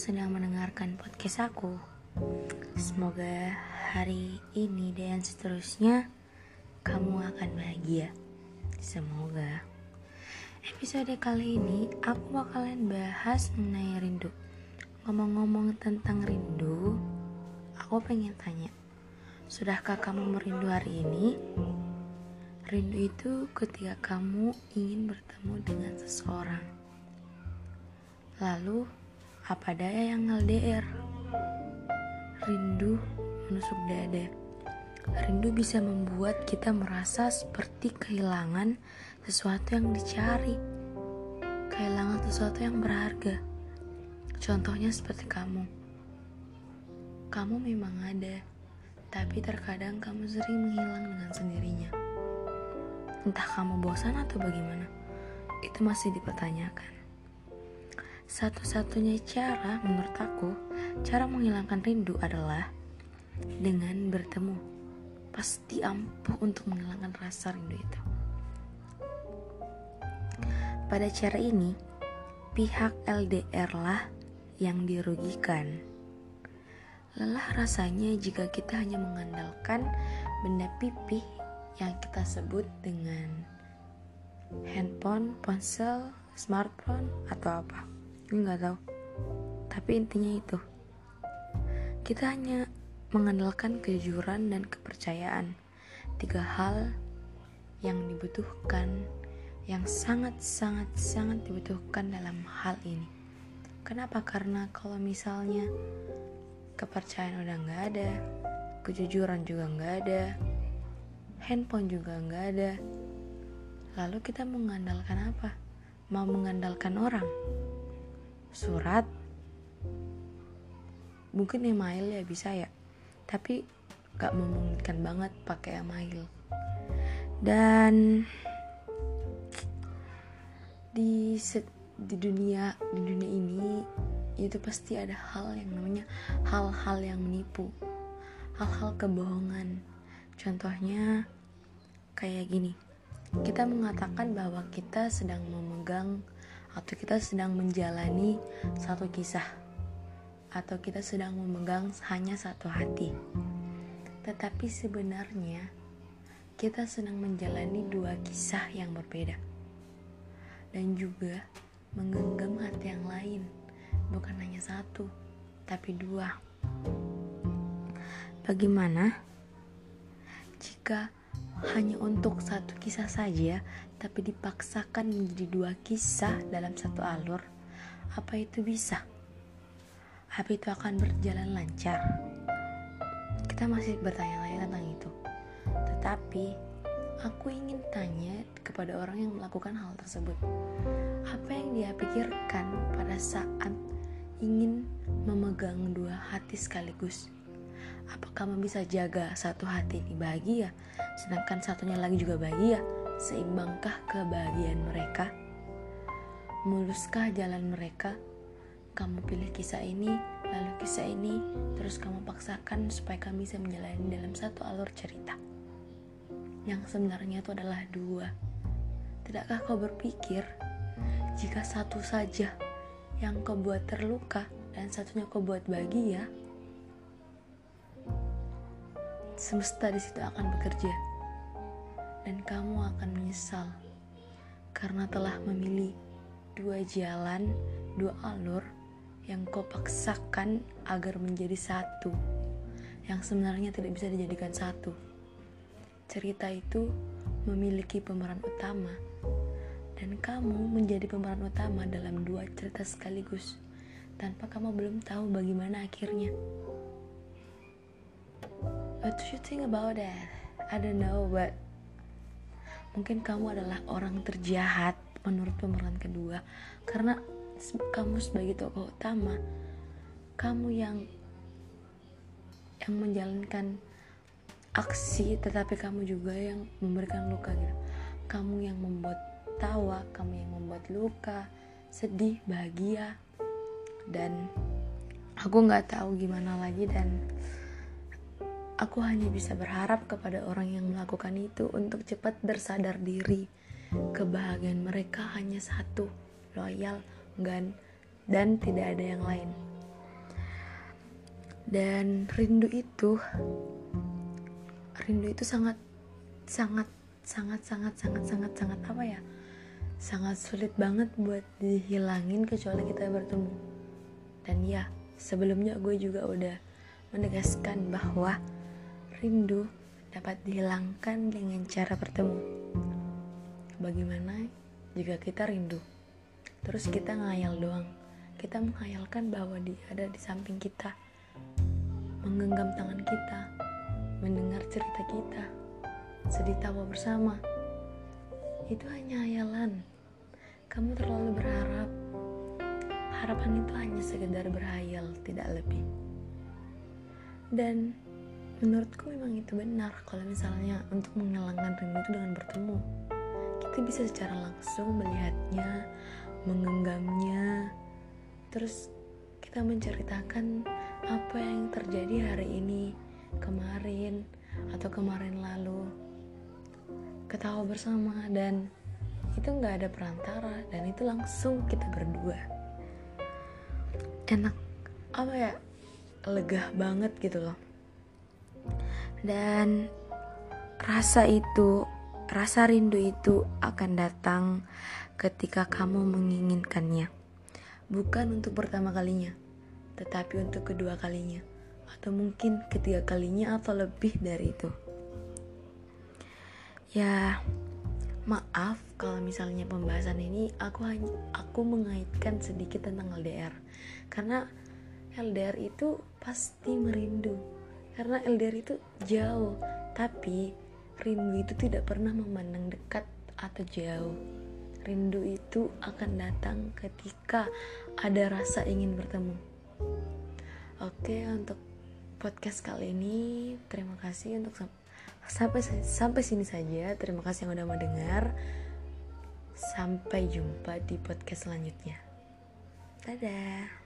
sedang mendengarkan podcast aku. Semoga hari ini dan seterusnya kamu akan bahagia. Semoga. Episode kali ini aku bakalan bahas mengenai rindu. Ngomong-ngomong tentang rindu, aku pengen tanya. Sudahkah kamu merindu hari ini? Rindu itu ketika kamu ingin bertemu dengan seseorang. Lalu, apa daya yang LDR? Rindu menusuk dada. Rindu bisa membuat kita merasa seperti kehilangan sesuatu yang dicari. Kehilangan sesuatu yang berharga. Contohnya seperti kamu. Kamu memang ada, tapi terkadang kamu sering menghilang dengan sendirinya. Entah kamu bosan atau bagaimana, itu masih dipertanyakan. Satu-satunya cara menurut aku, cara menghilangkan rindu adalah dengan bertemu. Pasti ampuh untuk menghilangkan rasa rindu itu. Pada cara ini, pihak LDR lah yang dirugikan. Lelah rasanya jika kita hanya mengandalkan benda pipih yang kita sebut dengan handphone, ponsel, smartphone, atau apa nggak tahu. Tapi intinya itu. Kita hanya mengandalkan kejujuran dan kepercayaan. Tiga hal yang dibutuhkan yang sangat sangat sangat dibutuhkan dalam hal ini. Kenapa? Karena kalau misalnya kepercayaan udah nggak ada kejujuran juga nggak ada handphone juga nggak ada lalu kita mengandalkan apa? Mau mengandalkan orang surat. Mungkin email ya bisa ya. Tapi gak memungkinkan banget pakai email. Dan di set, di dunia di dunia ini itu pasti ada hal yang namanya hal-hal yang menipu. Hal-hal kebohongan. Contohnya kayak gini. Kita mengatakan bahwa kita sedang memegang atau kita sedang menjalani satu kisah atau kita sedang memegang hanya satu hati. Tetapi sebenarnya kita sedang menjalani dua kisah yang berbeda. Dan juga menggenggam hati yang lain, bukan hanya satu, tapi dua. Bagaimana jika hanya untuk satu kisah saja, tapi dipaksakan menjadi dua kisah dalam satu alur, apa itu bisa? Apa itu akan berjalan lancar? Kita masih bertanya-tanya tentang itu. Tetapi, aku ingin tanya kepada orang yang melakukan hal tersebut. Apa yang dia pikirkan pada saat ingin memegang dua hati sekaligus? Apa kamu bisa jaga satu hati ini bahagia? Sedangkan satunya lagi juga bahagia. Seimbangkah kebahagiaan mereka? Muluskah jalan mereka? Kamu pilih kisah ini lalu kisah ini. Terus kamu paksakan supaya kami bisa menjalani dalam satu alur cerita. Yang sebenarnya itu adalah dua. Tidakkah kau berpikir jika satu saja yang kau buat terluka dan satunya kau buat bahagia semesta di situ akan bekerja dan kamu akan menyesal karena telah memilih dua jalan, dua alur yang kau paksakan agar menjadi satu yang sebenarnya tidak bisa dijadikan satu. Cerita itu memiliki pemeran utama dan kamu menjadi pemeran utama dalam dua cerita sekaligus tanpa kamu belum tahu bagaimana akhirnya. What do you think about that? I don't know, but mungkin kamu adalah orang terjahat menurut pemeran kedua karena kamu sebagai tokoh utama, kamu yang yang menjalankan aksi tetapi kamu juga yang memberikan luka gitu. Kamu yang membuat tawa, kamu yang membuat luka, sedih, bahagia dan aku nggak tahu gimana lagi dan Aku hanya bisa berharap kepada orang yang melakukan itu untuk cepat bersadar diri. Kebahagiaan mereka hanya satu, loyal, gan, dan tidak ada yang lain. dan rindu itu rindu itu sangat sangat sangat sangat sangat sangat sangat apa ya sangat sulit banget buat dihilangin kecuali kita bertemu dan ya sebelumnya gue juga udah menegaskan bahwa rindu dapat dihilangkan dengan cara bertemu bagaimana jika kita rindu terus kita ngayal doang kita menghayalkan bahwa dia ada di samping kita menggenggam tangan kita, mendengar cerita kita, sedih tawa bersama. Itu hanya hayalan. Kamu terlalu berharap. Harapan itu hanya sekedar berhayal, tidak lebih. Dan menurutku memang itu benar kalau misalnya untuk menghilangkan rindu itu dengan bertemu. Kita bisa secara langsung melihatnya, menggenggamnya, terus kita menceritakan apa yang terjadi hari ini, kemarin, atau kemarin lalu. Ketawa bersama dan itu nggak ada perantara dan itu langsung kita berdua. Enak apa ya? Lega banget gitu loh. Dan rasa itu, rasa rindu itu akan datang ketika kamu menginginkannya. Bukan untuk pertama kalinya tetapi untuk kedua kalinya, atau mungkin ketiga kalinya, atau lebih dari itu. Ya, maaf kalau misalnya pembahasan ini aku hanya aku mengaitkan sedikit tentang LDR, karena LDR itu pasti merindu, karena LDR itu jauh, tapi rindu itu tidak pernah memandang dekat atau jauh. Rindu itu akan datang ketika ada rasa ingin bertemu. Oke, untuk podcast kali ini terima kasih untuk sampai sampai sini saja. Terima kasih yang udah mau dengar. Sampai jumpa di podcast selanjutnya. Dadah.